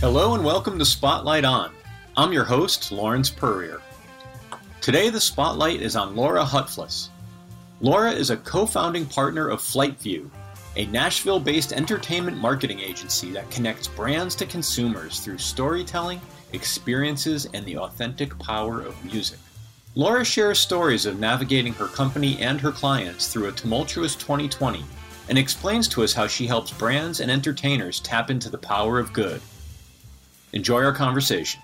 Hello and welcome to Spotlight On. I'm your host, Lawrence Purrier. Today, the spotlight is on Laura Hutfless. Laura is a co founding partner of FlyteVu, a Nashville based entertainment marketing agency that connects brands to consumers through storytelling, experiences, and the authentic power of music. Laura shares stories of navigating her company and her clients through a tumultuous 2020 and explains to us how she helps brands and entertainers tap into the power of good. Enjoy our conversation.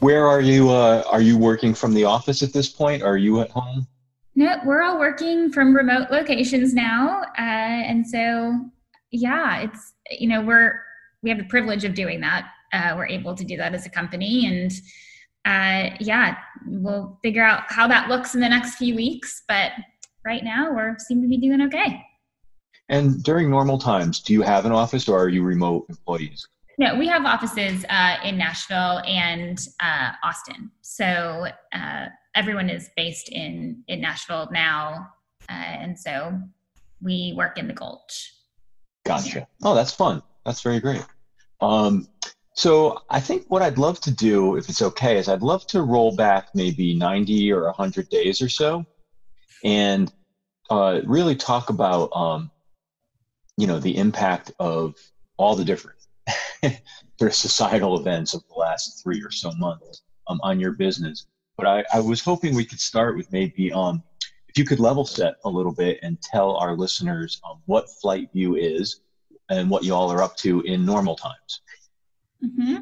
Where are you? Uh, are you working from the office at this point? Or are you at home? No, we're all working from remote locations now, uh, and so yeah, it's you know we're we have the privilege of doing that. Uh, we're able to do that as a company, and uh, yeah, we'll figure out how that looks in the next few weeks. But right now, we're seem to be doing okay. And during normal times, do you have an office, or are you remote employees? No, we have offices uh, in Nashville and uh, Austin. So uh, everyone is based in in Nashville now, uh, and so we work in the Gulch. Gotcha. Oh, that's fun. That's very great. Um, so I think what I'd love to do, if it's okay, is I'd love to roll back maybe 90 or 100 days or so, and uh, really talk about um, you know the impact of all the different sort of societal events of the last three or so months um, on your business. But I, I, was hoping we could start with maybe um, if you could level set a little bit and tell our listeners um, what FlyteVu is and what you all are up to in normal times. Mm-hmm.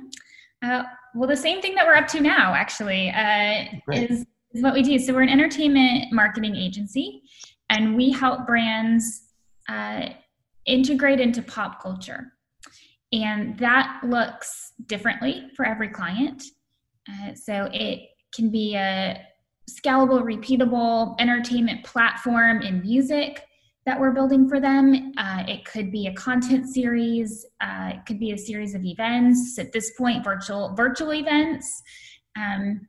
Uh, well, the same thing that we're up to now, actually, uh, is, is what we do. So we're an entertainment marketing agency, and we help brands uh, integrate into pop culture. And that looks differently for every client. Uh, so it can be a scalable, repeatable entertainment platform in music that we're building for them. Uh, it could be a content series. Uh, it could be a series of events. At this point, virtual virtual events. Um,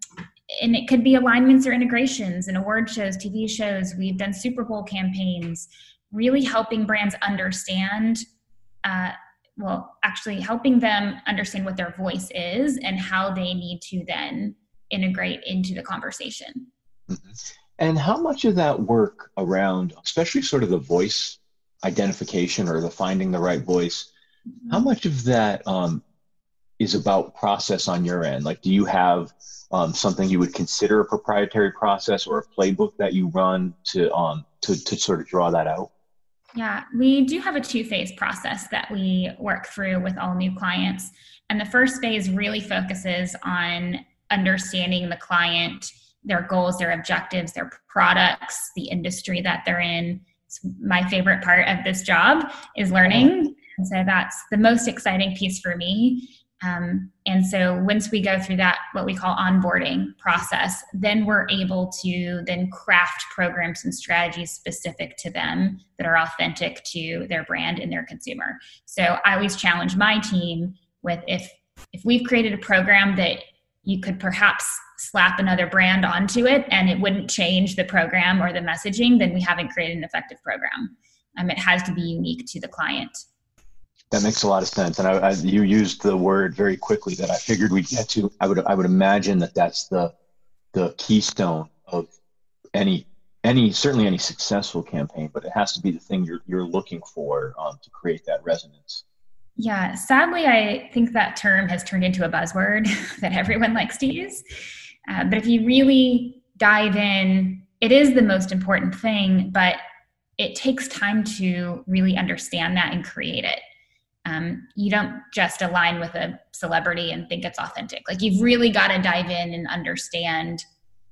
and it could be alignments or integrations in award shows, TV shows. We've done Super Bowl campaigns, really helping brands understand uh, well, actually helping them understand what their voice is and how they need to then integrate into the conversation. Mm-hmm. And how much of that work around, especially sort of the voice identification or the finding the right voice, mm-hmm. how much of that um, is about process on your end? Like, do you have um, something you would consider a proprietary process or a playbook that you run to um, to to sort of draw that out? Yeah, we do have a two phase process that we work through with all new clients. And the first phase really focuses on understanding the client, their goals, their objectives, their products, the industry that they're in. It's my favorite part of this job is learning. And so that's the most exciting piece for me um, and so once we go through that, what we call onboarding process, then we're able to then craft programs and strategies specific to them that are authentic to their brand and their consumer. So I always challenge my team with if if we've created a program that you could perhaps slap another brand onto it and it wouldn't change the program or the messaging, then we haven't created an effective program. Um, it has to be unique to the client. That makes a lot of sense, and I, I, you used the word very quickly that I figured we'd get to. I would I would imagine that that's the the keystone of any any certainly any successful campaign, but it has to be the thing you're you're looking for um, to create that resonance. Yeah, sadly, I think that term has turned into a buzzword that everyone likes to use. Uh, but if you really dive in, it is the most important thing, but it takes time to really understand that and create it um, you don't just align with a celebrity and think it's authentic. Like you've really got to dive in and understand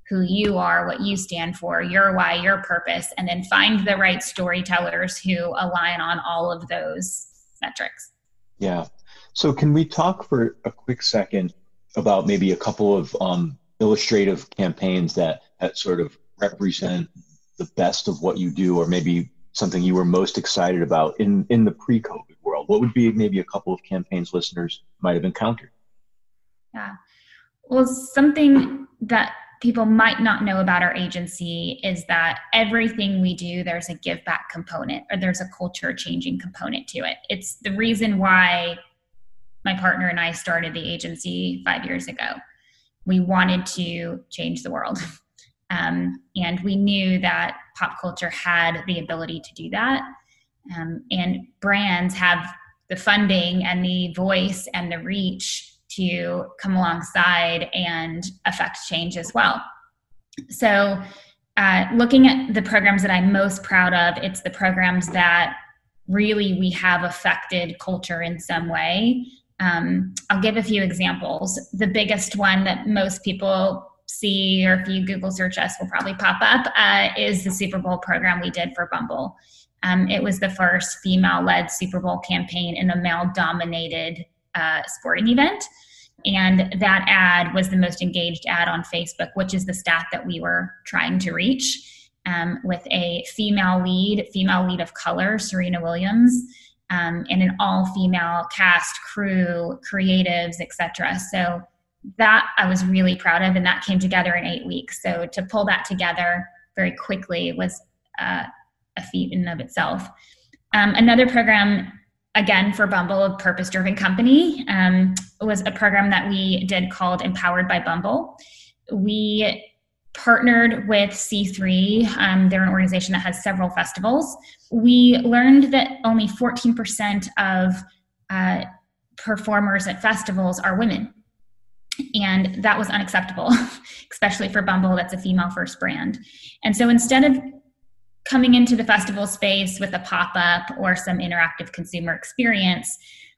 who you are, what you stand for, your why, your purpose, and then find the right storytellers who align on all of those metrics. Yeah. So, can we talk for a quick second about maybe a couple of um, illustrative campaigns that, that sort of represent the best of what you do, or maybe something you were most excited about in in the pre-COVID world? What would be maybe a couple of campaigns listeners might have encountered? Yeah, well, something that people might not know about our agency is that everything we do there's a give back component or there's a culture changing component to it. It's the reason why my partner and i started the agency five years ago. We wanted to change the world. Um, and we knew that pop culture had the ability to do that. Um, and brands have the funding and the voice and the reach to come alongside and affect change as well. So, uh, looking at the programs that I'm most proud of, it's the programs that really we have affected culture in some way. Um, I'll give a few examples. The biggest one that most people see, or if you Google search us, will probably pop up, uh, is the Super Bowl program we did for Bumble. Um, it was the first female led Super Bowl campaign in a male dominated uh, sporting event. And that ad was the most engaged ad on Facebook, which is the stat that we were trying to reach. Um, with a female lead, female lead of color, Serena Williams, um, and an all-female cast, crew, creatives, etc. So that I was really proud of, and that came together in eight weeks. So to pull that together very quickly was uh, a feat in and of itself. Um, another program again for Bumble, a purpose driven company, um, was a program that we did called Empowered by Bumble. We partnered with C3. Um, they're an organization that has several festivals. We learned that only 14% of uh, performers at festivals are women. And that was unacceptable, especially for Bumble, that's a female first brand. And so instead of coming into the festival space with a pop up or some interactive consumer experience,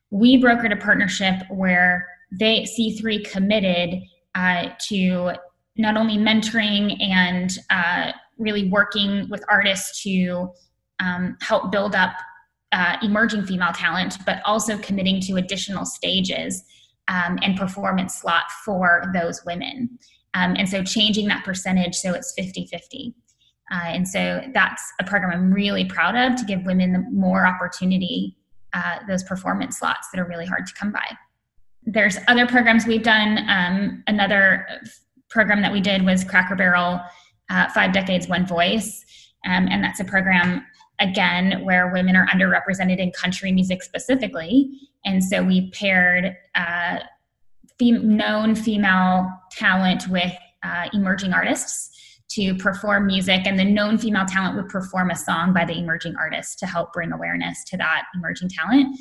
we brokered a partnership where they C3 committed uh, to not only mentoring and uh, really working with artists to um, help build up uh, emerging female talent, but also committing to additional stages um, and performance slot for those women. Um, and so changing that percentage so it's 50 50. Uh, and so that's a program I'm really proud of to give women more opportunity, uh, those performance slots that are really hard to come by. There's other programs we've done. Um, another program that we did was Cracker Barrel uh, Five Decades, One Voice. Um, and that's a program, again, where women are underrepresented in country music specifically. And so we paired uh, fem- known female talent with uh, emerging artists to perform music, and the known female talent would perform a song by the emerging artist to help bring awareness to that emerging talent.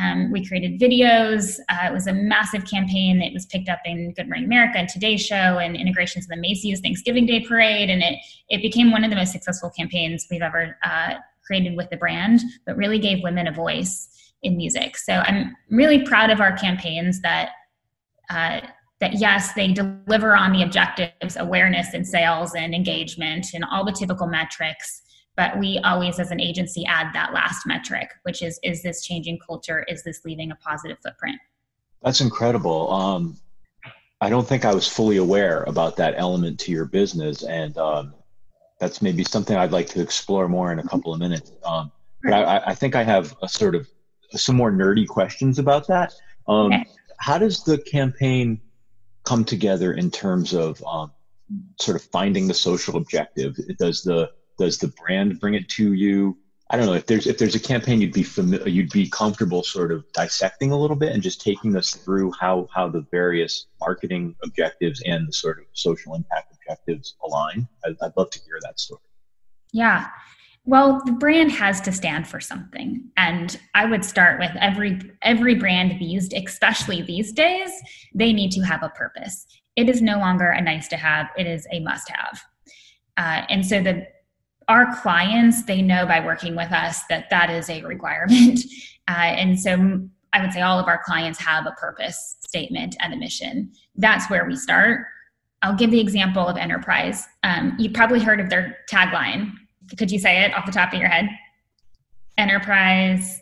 Um, we created videos. Uh, it was a massive campaign. It was picked up in Good Morning America and Today Show and integrations of the Macy's Thanksgiving Day Parade, and it it became one of the most successful campaigns we've ever uh, created with the brand. But really gave women a voice in music. So I'm really proud of our campaigns that uh, that yes, they deliver on the objectives, awareness and sales and engagement and all the typical metrics. But we always, as an agency, add that last metric, which is is this changing culture? Is this leaving a positive footprint? That's incredible. Um, I don't think I was fully aware about that element to your business, and um, that's maybe something I'd like to explore more in a couple of minutes. Um, but I, I, think I have a sort of some more nerdy questions about that. Um, okay. How does the campaign come together in terms of um, sort of finding the social objective? Does the does the brand bring it to you? I don't know if there's if there's a campaign you'd be familiar, you'd be comfortable sort of dissecting a little bit and just taking us through how how the various marketing objectives and the sort of social impact objectives align. I'd, I'd love to hear that story. Yeah, well, the brand has to stand for something. And I would start with every every brand these especially these days, they need to have a purpose. It is no longer a nice to have, it is a must have. Uh, and so the our clients, they know by working with us that that is a requirement. Uh, and so I would say all of our clients have a purpose statement and a mission. That's where we start. I'll give the example of enterprise. Um, you probably heard of their tagline could you say it off the top of your head? Enterprise.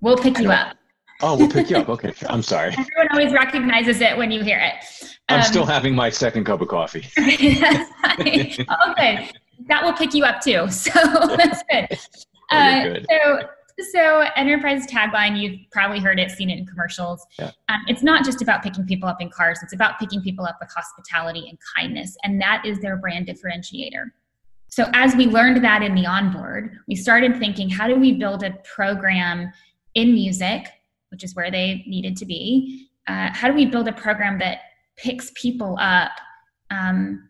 We'll pick you up. Oh, we'll pick you up. Okay. I'm sorry. Everyone always recognizes it when you hear it. I'm still um, having my second cup of coffee. that's fine. okay. That will pick you up too. So that's good. uh, so so enterprise tagline you've probably heard it seen it in commercials yeah. um, it's not just about picking people up in cars it's about picking people up with hospitality and kindness and that is their brand differentiator so as we learned that in the onboard we started thinking how do we build a program in music which is where they needed to be uh, how do we build a program that picks people up um,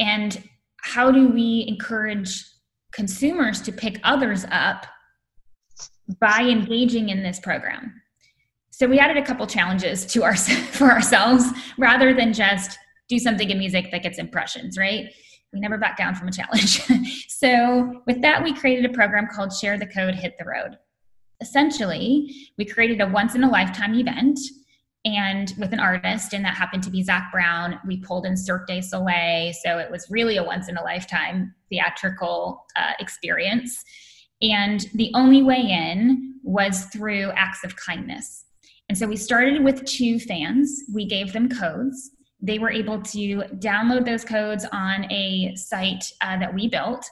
and how do we encourage consumers to pick others up by engaging in this program? So we added a couple challenges to our for ourselves rather than just do something in music that gets impressions right we never back down from a challenge so with that we created a program called share the code hit the road essentially we created a once in a lifetime event and with an artist, and that happened to be Zac Brown. We pulled in Cirque du Soleil, so it was really a once in a lifetime theatrical uh, experience. And the only way in was through acts of kindness. And so we started with two fans. We gave them codes. They were able to download those codes on a site uh, that we built.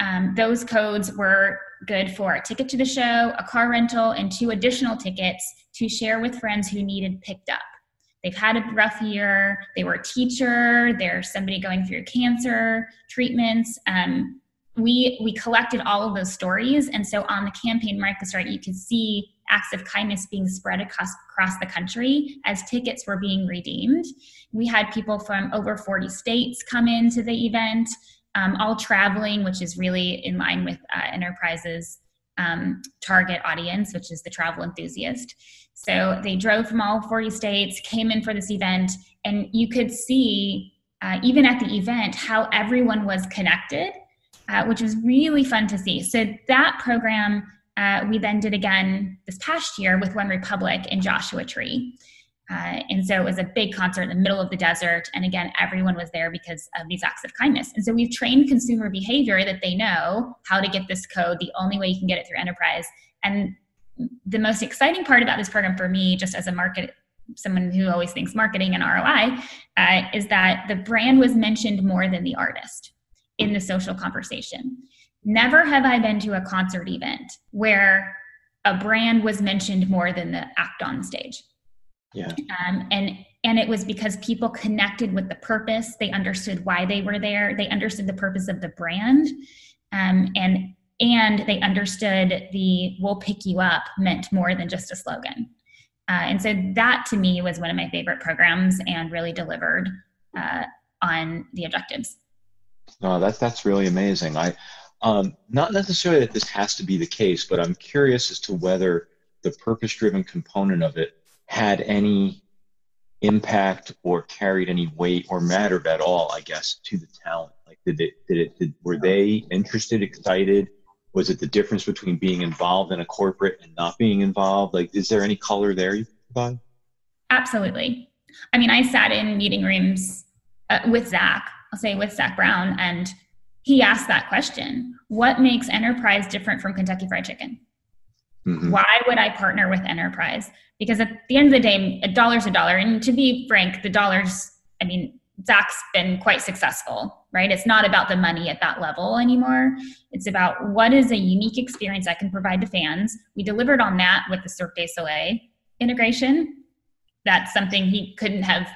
Um, those codes were good for a ticket to the show, a car rental, and two additional tickets to share with friends who needed picked up. They've had a rough year, they were a teacher, they're somebody going through cancer treatments. Um, we we collected all of those stories, and so on the campaign microsite, you could see acts of kindness being spread across, across the country as tickets were being redeemed. We had people from over 40 states come into the event um, all traveling, which is really in line with uh, Enterprise's um, target audience, which is the travel enthusiast. So they drove from all 40 states, came in for this event, and you could see, uh, even at the event, how everyone was connected, uh, which was really fun to see. So that program uh, we then did again this past year with OneRepublic in Joshua Tree. Uh, and so it was a big concert in the middle of the desert. And again, everyone was there because of these acts of kindness. And so we've trained consumer behavior that they know how to get this code, the only way you can get it through enterprise. And the most exciting part about this program for me, just as a market, someone who always thinks marketing and ROI, uh, is that the brand was mentioned more than the artist in the social conversation. Never have I been to a concert event where a brand was mentioned more than the act on stage yeah. Um, and and it was because people connected with the purpose. They understood why they were there. They understood the purpose of the brand, um, and and they understood the "we'll pick you up" meant more than just a slogan. Uh, and so that to me was one of my favorite programs and really delivered uh, on the objectives. No, that's that's really amazing. I um, not necessarily that this has to be the case, but I'm curious as to whether the purpose-driven component of it had any impact or carried any weight or mattered at all, I guess, to the talent? Like, did it, did it, did, were they interested, excited? Was it the difference between being involved in a corporate and not being involved? Like, is there any color there you provide? Absolutely. I mean, I sat in meeting rooms uh, with Zac, I'll say with Zac Brown, and he asked that question What makes enterprise different from Kentucky Fried Chicken? Mm-hmm. Why would I partner with enterprise? Because at the end of the day, a dollar's a dollar. And to be frank, the dollars, I mean, Zac's been quite successful, right? It's not about the money at that level anymore. It's about what is a unique experience I can provide to fans. We delivered on that with the Cirque du Soleil integration. That's something he couldn't have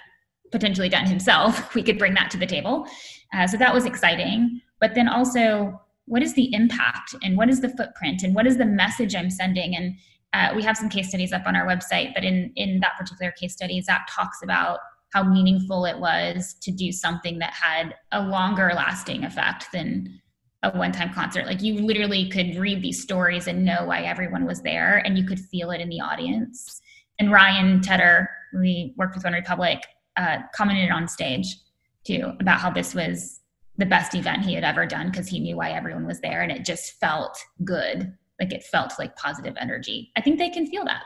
potentially done himself. We could bring that to the table. Uh, so that was exciting. But then also, what is the impact and what is the footprint and what is the message I'm sending? And uh, we have some case studies up on our website, but in, in that particular case study, Zac talks about how meaningful it was to do something that had a longer lasting effect than a one time concert. Like you literally could read these stories and know why everyone was there and you could feel it in the audience. And Ryan Tedder, we worked with OneRepublic, uh, commented on stage too about how this was the best event he had ever done because he knew why everyone was there and it just felt good. Like it felt like positive energy. I think they can feel that.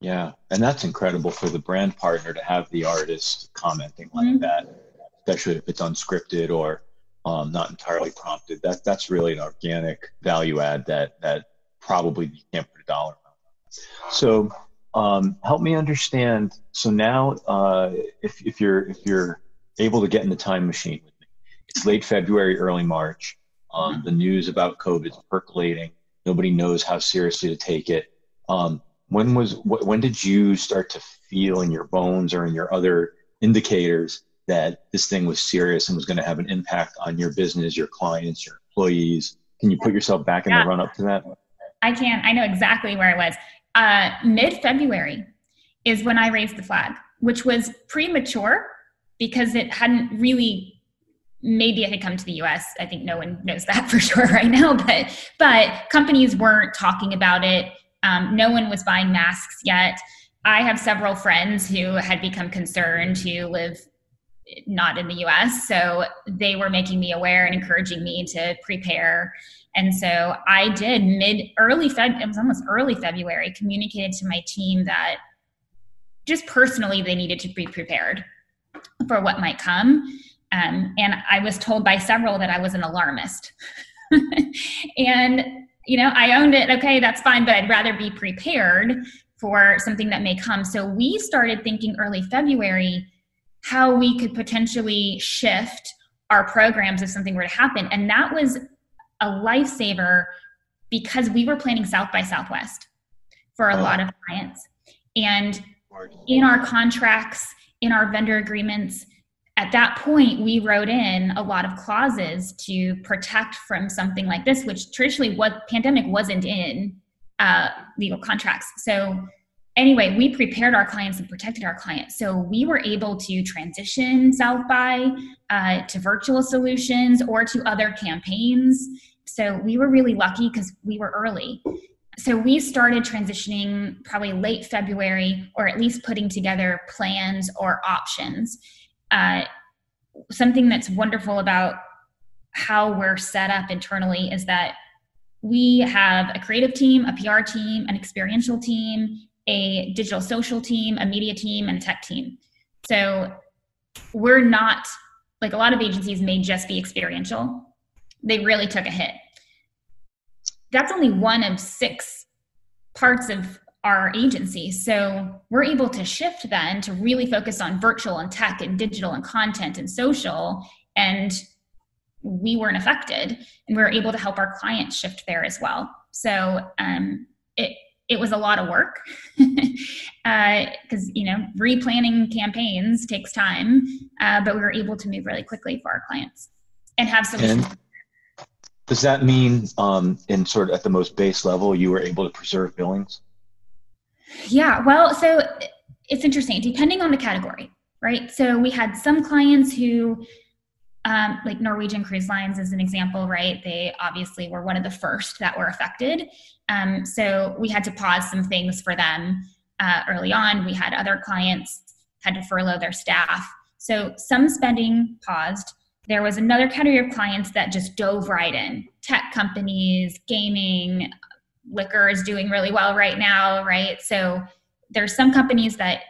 Yeah and that's incredible for the brand partner to have the artist commenting like mm-hmm. that especially if it's unscripted or um, not entirely prompted. That that's really an organic value add that that probably you can't put a dollar on. So um, help me understand. So now uh, if, if you're if you're able to get in the time machine it's late February, early March. Um, mm-hmm. the news about COVID is percolating. Nobody knows how seriously to take it. Um, when was wh- when did you start to feel in your bones or in your other indicators that this thing was serious and was going to have an impact on your business, your clients, your employees? Can you put yourself back in yeah. the run up to that? I can. I know exactly where I was. Uh, Mid February is when I raised the flag, which was premature because it hadn't really maybe it had come to the US. I think no one knows that for sure right now, but but companies weren't talking about it. Um, no one was buying masks yet. I have several friends who had become concerned who live not in the US. So they were making me aware and encouraging me to prepare. And so I did mid early Feb, it was almost early February, communicated to my team that just personally they needed to be prepared for what might come. Um, and I was told by several that I was an alarmist. and, you know, I owned it. Okay, that's fine, but I'd rather be prepared for something that may come. So we started thinking early February how we could potentially shift our programs if something were to happen. And that was a lifesaver because we were planning South by Southwest for a lot of clients. And in our contracts, in our vendor agreements, at that point, we wrote in a lot of clauses to protect from something like this, which traditionally what pandemic wasn't in uh, legal contracts. So anyway, we prepared our clients and protected our clients. So we were able to transition South by uh, to virtual solutions or to other campaigns. So we were really lucky because we were early. So we started transitioning probably late February, or at least putting together plans or options. Uh, something that's wonderful about how we're set up internally is that we have a creative team, a PR team, an experiential team, a digital social team, a media team, and a tech team. So we're not like a lot of agencies may just be experiential. They really took a hit. That's only one of six parts of our agency. So we're able to shift then to really focus on virtual and tech and digital and content and social. And we weren't affected and we were able to help our clients shift there as well. So um, it, it was a lot of work because uh, you know replanning campaigns takes time uh, but we were able to move really quickly for our clients and have solutions and does that mean um, in sort of at the most base level you were able to preserve billings yeah well so it's interesting depending on the category right so we had some clients who um, like Norwegian Cruise Lines is an example, right? They obviously were one of the first that were affected. Um, so we had to pause some things for them uh, early on. We had other clients had to furlough their staff. So some spending paused. There was another category of clients that just dove right in. Tech companies, gaming, liquor is doing really well right now, right? So there's some companies that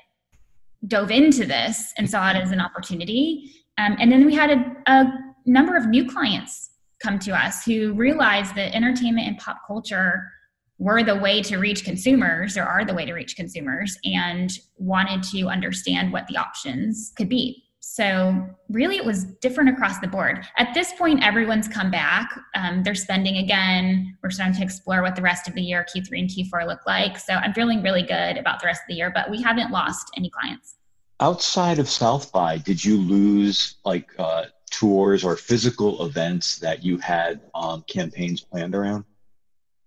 dove into this and saw it as an opportunity um, and then we had a, a number of new clients come to us who realized that entertainment and pop culture were the way to reach consumers or are the way to reach consumers and wanted to understand what the options could be. So, really, it was different across the board. At this point, everyone's come back. Um, they're spending again. We're starting to explore what the rest of the year, Q3 and Q4, look like. So, I'm feeling really good about the rest of the year, but we haven't lost any clients outside of South by, did you lose like uh, tours or physical events that you had um, campaigns planned around?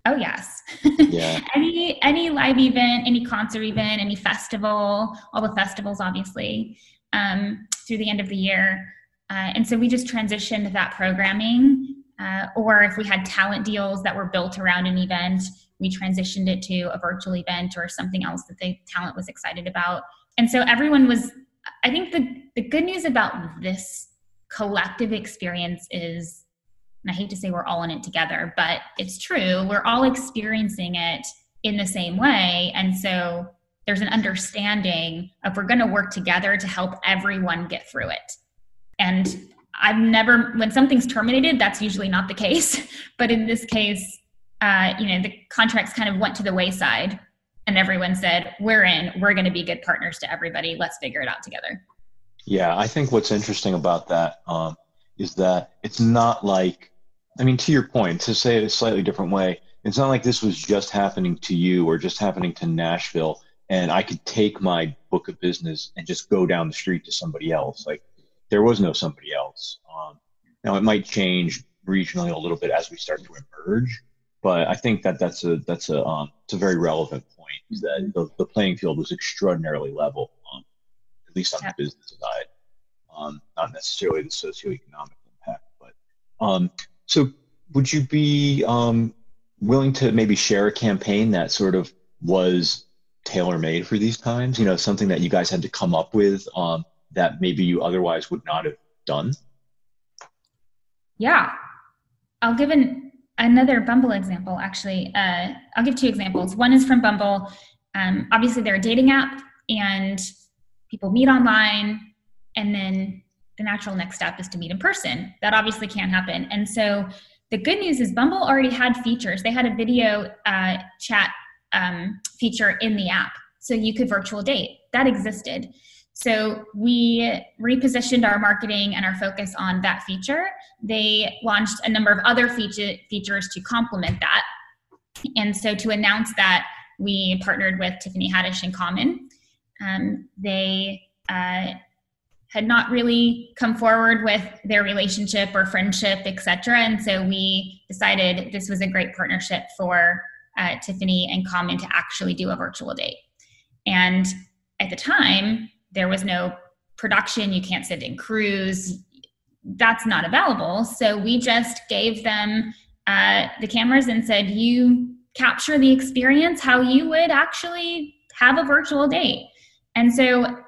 Oh yes. Yeah. any any live event, any concert event, any festival, all the festivals, obviously, um, through the end of the year. Uh, and so we just transitioned that programming. Uh, or if we had talent deals that were built around an event, we transitioned it to a virtual event or something else that the talent was excited about and so everyone was i think the, the good news about this collective experience is and i hate to say we're all in it together but it's true we're all experiencing it in the same way and so there's an understanding of we're going to work together to help everyone get through it. And i've never when something's terminated that's usually not the case. But in this case uh, you know the contracts kind of went to the wayside and everyone said we're in. We're going to be good partners to everybody. Let's figure it out together. Yeah i think what's interesting about that um, is that it's not like i mean to your point to say it a slightly different way It's not like this was just happening to you or just happening to Nashville, and I could take my book of business and just go down the street to somebody else. Like there was no somebody else. Um, now it might change regionally a little bit as we start to emerge, but I think that that's a that's a um, it's a very relevant point. Is that the, the playing field was extraordinarily level, um, at least on yeah. the business side, um, not necessarily the socioeconomic impact. But um, so, would you be um, willing to maybe share a campaign that sort of was tailor made for these times? You know, something that you guys had to come up with um, that maybe you otherwise would not have done? Yeah. I'll give an, another Bumble example, actually. Uh, I'll give two examples. One is from Bumble. Um, obviously, they're a dating app, and people meet online, and then the natural next step is to meet in person. That obviously can't happen. And so the good news is Bumble already had features. They had a video uh, chat um, feature in the app. So you could virtual date. That existed. So we repositioned our marketing and our focus on that feature. They launched a number of other feature, features to complement that. And so to announce that, we partnered with Tiffany Haddish and Common. Um, they uh, had not really come forward with their relationship or friendship, etc. And so we decided this was a great partnership for uh, Tiffany and Common to actually do a virtual date. And at the time, there was no production. You can't send in crews. That's not available. So we just gave them uh, the cameras and said, "You capture the experience how you would actually have a virtual date." And so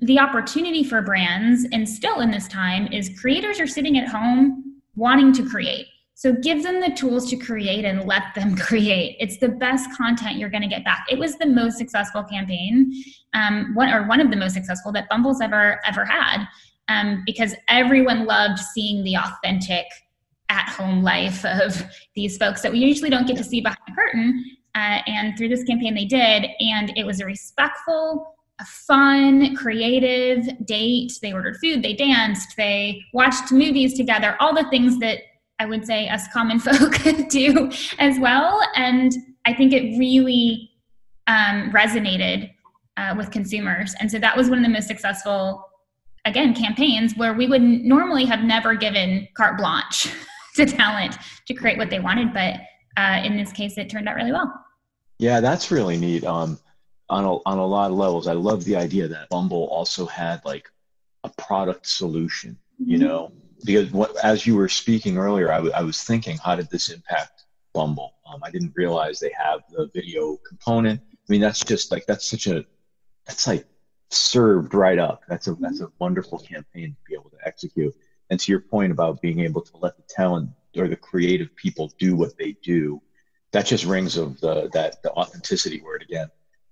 the opportunity for brands and still in this time is creators are sitting at home wanting to create so give them the tools to create and let them create. It's the best content you're going to get back. It was the most successful campaign um, one or one of the most successful that bumble's ever ever had um, because everyone loved seeing the authentic at home life of these folks that we usually don't get to see behind the curtain uh, and through this campaign they did and it was a respectful a fun, creative date. They ordered food, they danced, they watched movies together, all the things that I would say us common folk do as well. And I think it really um, resonated uh, with consumers. And so that was one of the most successful, again, campaigns where we would normally have never given carte blanche to talent to create what they wanted. But uh, in this case, it turned out really well. Yeah, that's really neat. Um, on a, on a lot of levels. I love the idea that Bumble also had like a product solution, mm-hmm. you know, because what, as you were speaking earlier, I, w- I was thinking, how did this impact Bumble? Um, I didn't realize they have the video component. I mean, that's just like, that's such a, that's like served right up. That's a, that's a wonderful campaign to be able to execute. And to your point about being able to let the talent or the creative people do what they do, that just rings of the, that, the authenticity word again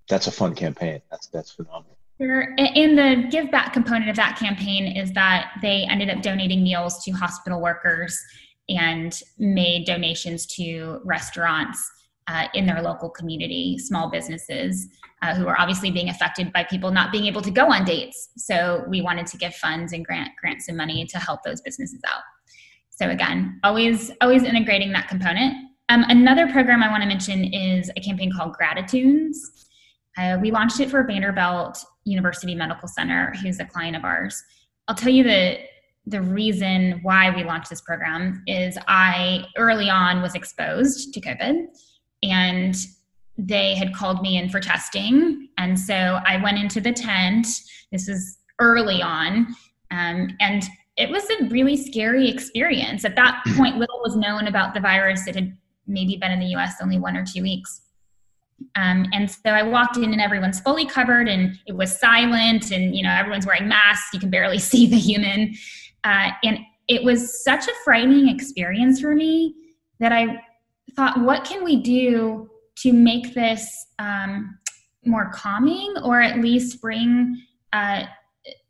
that's a fun campaign. That's that's phenomenal. Sure. And the give back component of that campaign is that they ended up donating meals to hospital workers and made donations to restaurants uh, in their local community, small businesses uh, who are obviously being affected by people not being able to go on dates. So we wanted to give funds and grant grant some money to help those businesses out. So again, always always integrating that component. Um, another program I want to mention is a campaign called Gratitudes. Uh, we launched it for Vanderbilt University Medical Center, who's a client of ours. I'll tell you the the reason why we launched this program is I early on was exposed to COVID, and they had called me in for testing, and so I went into the tent. This was early on, um, and it was a really scary experience. At that point, little was known about the virus. It had maybe been in the U.S. only one or two weeks um, and so I walked in and everyone's fully covered and it was silent and, you know, everyone's wearing masks. You can barely see the human. Uh, and it was such a frightening experience for me that I thought, what can we do to make this um, more calming or at least bring uh,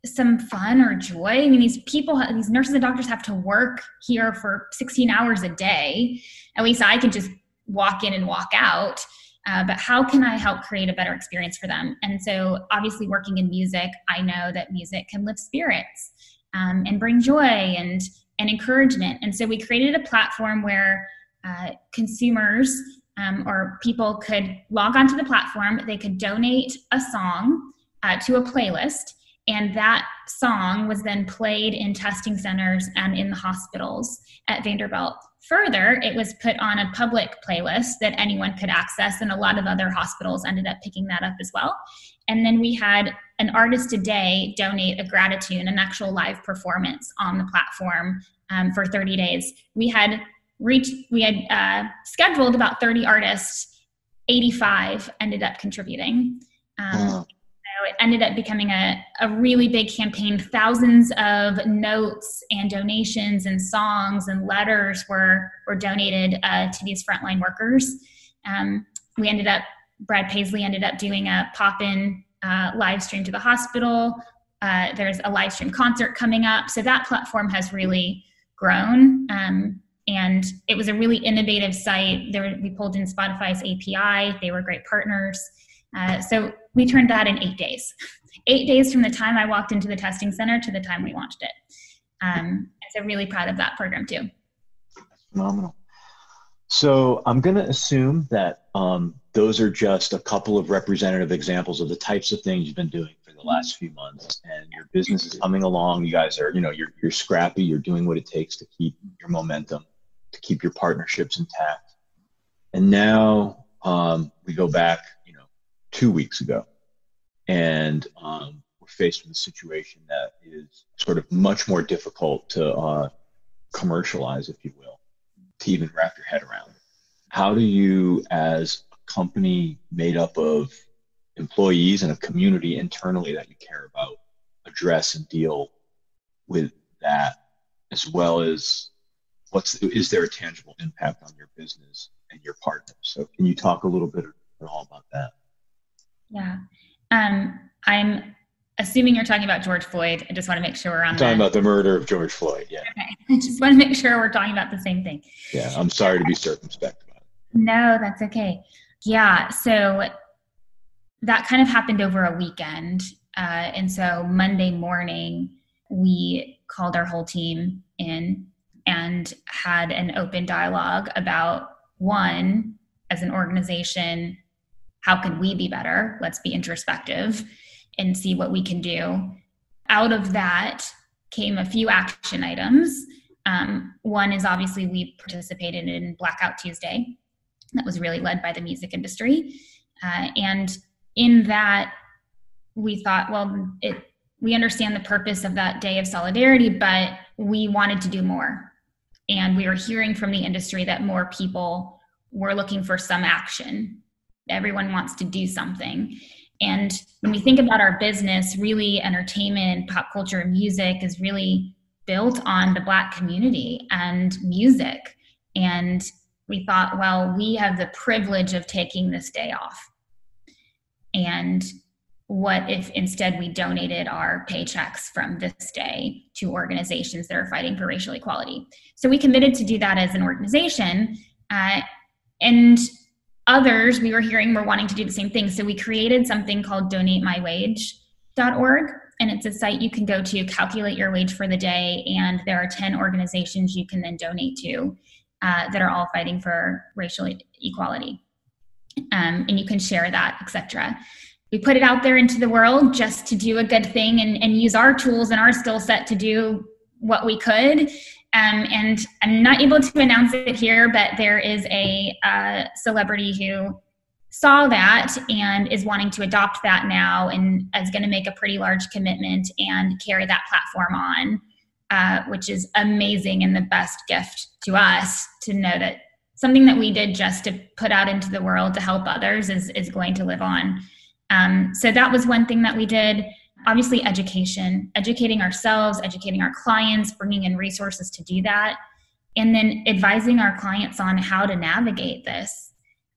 some fun or joy? I mean, these people, these nurses and doctors have to work here for 16 hours a day. At least I can just walk in and walk out uh, but how can I help create a better experience for them? And so, obviously, working in music, I know that music can lift spirits um, and bring joy and and encouragement. And so, we created a platform where uh, consumers um, or people could log onto the platform, they could donate a song uh, to a playlist, and that song was then played in testing centers and in the hospitals at Vanderbilt. Further, it was put on a public playlist that anyone could access, and a lot of other hospitals ended up picking that up as well. And then we had an artist a day donate a gratitude, an actual live performance on the platform um, for 30 days. We had reached, we had uh, scheduled about 30 artists, 85 ended up contributing. Um, ended up becoming a, a really big campaign. Thousands of notes and donations and songs and letters were, were donated uh, to these frontline workers. Um, we ended up, Brad Paisley ended up doing a pop in uh, live stream to the hospital. Uh, there's a live stream concert coming up. So that platform has really grown. Um, and it was a really innovative site. There, we pulled in Spotify's API. They were great partners. Uh, so we turned that in eight days. Eight days from the time I walked into the testing center to the time we launched it. Um, so really proud of that program too. Phenomenal. So I'm going to assume that um, those are just a couple of representative examples of the types of things you've been doing for the last few months, and your business is coming along. You guys are, you know, you're you're scrappy. You're doing what it takes to keep your momentum, to keep your partnerships intact. And now um, we go back two weeks ago. And um, we're faced with a situation that is sort of much more difficult to uh, commercialize, if you will, to even wrap your head around. How do you, as a company made up of employees and a community internally that you care about, address and deal with that, as well as what's is there a tangible impact on your business and your partners? So, can you talk a little bit at all about that? Yeah. Um, I'm assuming you're talking about George Floyd. I just want to make sure we're on. I'm talking the, about the murder of George Floyd. Yeah. Okay. I just want to make sure we're talking about the same thing. Yeah. I'm sorry to be circumspect about it. No, that's okay. Yeah. So that kind of happened over a weekend. Uh, and so Monday morning, we called our whole team in and had an open dialogue about one, as an organization, how can we be better? Let's be introspective and see what we can do. Out of that came a few action items. Um, one is obviously we participated in Blackout Tuesday, that was really led by the music industry. Uh, and in that, we thought, well, it, we understand the purpose of that day of solidarity, but we wanted to do more. And we were hearing from the industry that more people were looking for some action everyone wants to do something. And when we think about our business really entertainment pop culture music is really built on the black community and music. And we thought well we have the privilege of taking this day off. And what if instead we donated our paychecks from this day to organizations that are fighting for racial equality? So we committed to do that as an organization uh, and others we were hearing were wanting to do the same thing. So we created something called donatemywage.org. And it's a site you can go to, calculate your wage for the day, and there are 10 organizations you can then donate to uh, that are all fighting for racial equality. Um, and you can share that, etc. We put it out there into the world just to do a good thing and, and use our tools and our skill set to do what we could um, and I'm not able to announce it here, but there is a uh, celebrity who saw that and is wanting to adopt that now and is going to make a pretty large commitment and carry that platform on, uh, which is amazing and the best gift to us to know that something that we did just to put out into the world to help others is, is going to live on. Um, so that was one thing that we did obviously education educating ourselves educating our clients bringing in resources to do that and then advising our clients on how to navigate this.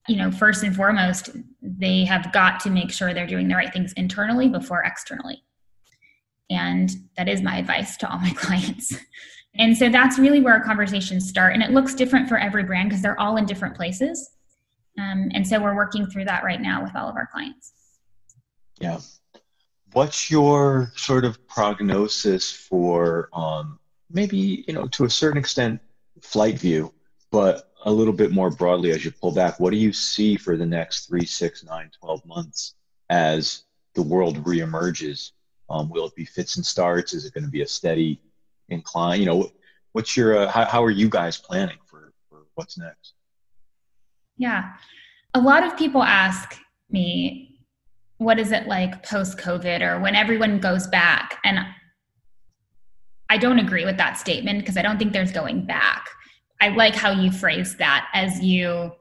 You know first and foremost they have got to make sure they're doing the right things internally before externally. And that is my advice to all my clients. And so that's really where our conversations start. And it looks different for every brand because they're all in different places. Um, and so we're working through that right now with all of our clients. Yeah what's your sort of prognosis for um, maybe you know to a certain extent FlyteVu but a little bit more broadly as you pull back, what do you see for the next three, six, nine, 12 months as the world reemerges? Um, will it be fits and starts? Is it going to be a steady incline? You know, what's your, uh, how, how are you guys planning for, for what's next? Yeah. A lot of people ask me, what is it like post COVID or when everyone goes back? And I don't agree with that statement because I don't think there's going back. I like how you phrase that as you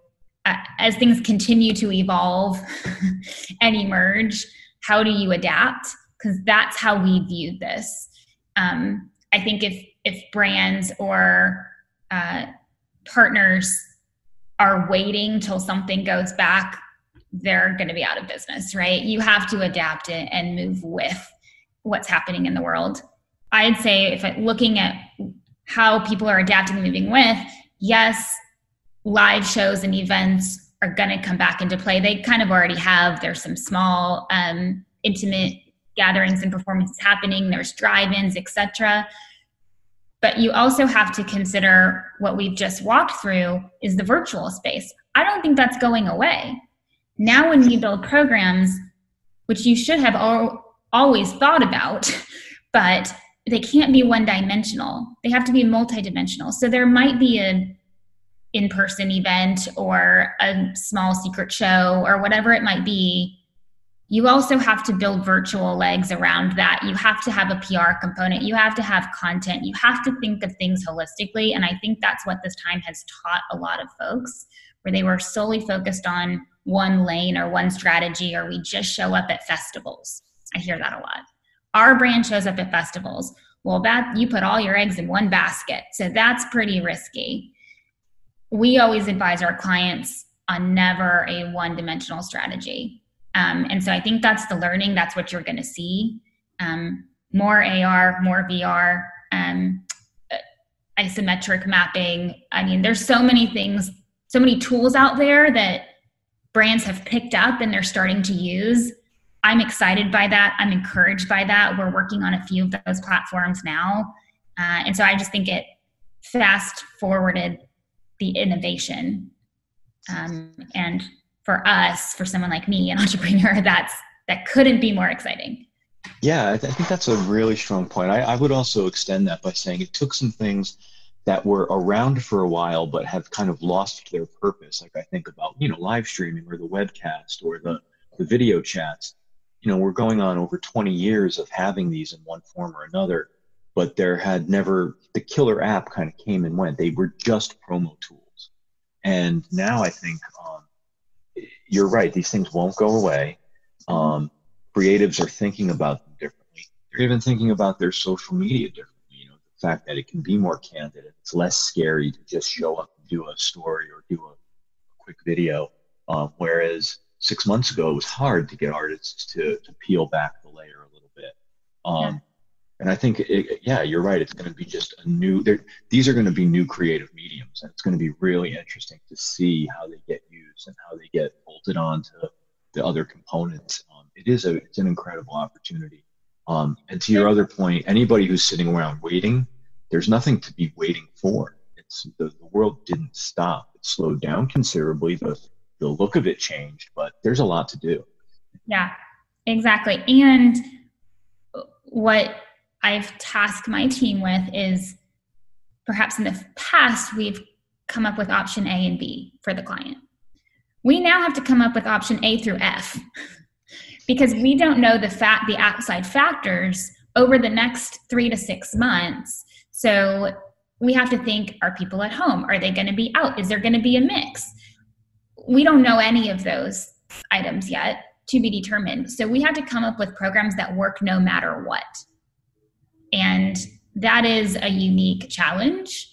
uh, as things continue to evolve and emerge. How do you adapt? Because that's how we viewed this. Um, I think if if brands or uh, partners are waiting till something goes back, they're going to be out of business, right? You have to adapt it and move with what's happening in the world. I'd say if I'm looking at how people are adapting and moving with, yes, live shows and events are going to come back into play. They kind of already have. There's some small, um, intimate gatherings and performances happening. There's drive-ins, etc. But you also have to consider what we've just walked through is the virtual space. I don't think that's going away. Now, when you build programs, which you should have al- always thought about, but they can't be one dimensional they have to be multidimensional. So there might be a in-person event or a small secret show or whatever it might be. You also have to build virtual legs around that. You have to have a pr component. You have to have content. You have to think of things holistically. And i think that's what this time has taught a lot of folks where they were solely focused on one lane or one strategy or we just show up at festivals. I hear that a lot. Our brand shows up at festivals. Well that you put all your eggs in one basket so that's pretty risky. We always advise our clients on never a one dimensional strategy. Um, and so i think that's the learning that's what you're going to see. Um, more ar more vr um, isometric mapping. I mean there's so many things so many tools out there that brands have picked up and they're starting to use I'm excited by that. I'm encouraged by that. We're working on a few of those platforms now. Uh, and so I just think it fast forwarded the innovation. Um, and for us, for someone like me, an entrepreneur, that's that couldn't be more exciting. Yeah, I, th- I think that's a really strong point. I, I would also extend that by saying it took some things that were around for a while but have kind of lost their purpose. Like I think about, you know, live streaming or the webcast or the, the video chats you know, we're going on over 20 years of having these in one form or another, but there had never, the killer app kind of came and went. They were just promo tools. And now I think um, you're right, these things won't go away. Um, creatives are thinking about them differently. They're even thinking about their social media differently. You know, the fact that it can be more candid, it's less scary to just show up and do a story or do a, a quick video. Um, whereas six months ago, it was hard to get artists to, to peel back the layer a little bit. Um, yeah. And I think, it, yeah, you're right. It's going to be just a new, these are going to be new creative mediums. And it's going to be really interesting to see how they get used and how they get bolted onto the other components. Um, it is a, it's an incredible opportunity. Um, and to your other point, anybody who's sitting around waiting, there's nothing to be waiting for. It's the, the world didn't stop. It slowed down considerably. The the look of it changed, but there's a lot to do. Yeah, exactly. And what I've tasked my team with is perhaps in the past, we've come up with option A and B for the client. We now have to come up with option A through F because we don't know the fact the outside factors over the next three to six months. So we have to think are people at home? Are they going to be out? Is there going to be a mix? we don't know any of those items yet to be determined. So we have to come up with programs that work no matter what. And that is a unique challenge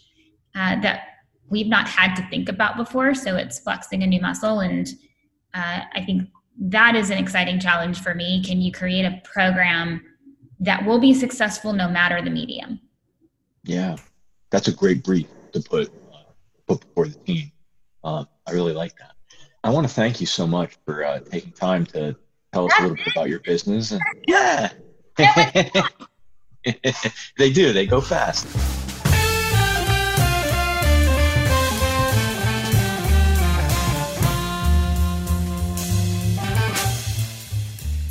uh, that we've not had to think about before. So it's flexing a new muscle. And uh, I think that is an exciting challenge for me. Can you create a program that will be successful no matter the medium? Yeah, that's a great brief to put uh, put before the team. Uh, I really like that. I want to thank you so much for uh, taking time to tell us a little bit about your business. And, yeah, they do. They go fast.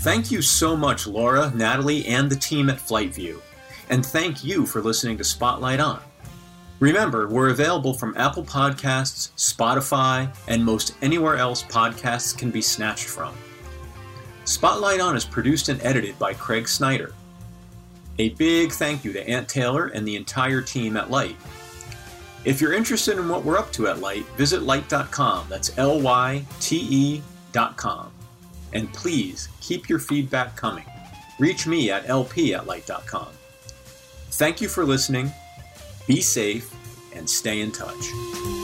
Thank you so much, Laura, Natalie, and the team at FlyteVu. And thank you for listening to Spotlight On. Remember, we're available from Apple Podcasts, Spotify, and most anywhere else podcasts can be snatched from. Spotlight On is produced and edited by Craig Snyder. A big thank you to Ant Taylor and the entire team at Lyte. If you're interested in what we're up to at Lyte, visit lyte.com. That's L Y T E.com. And please keep your feedback coming. Reach me at lp at lyte.com. Thank you for listening. Be safe and stay in touch.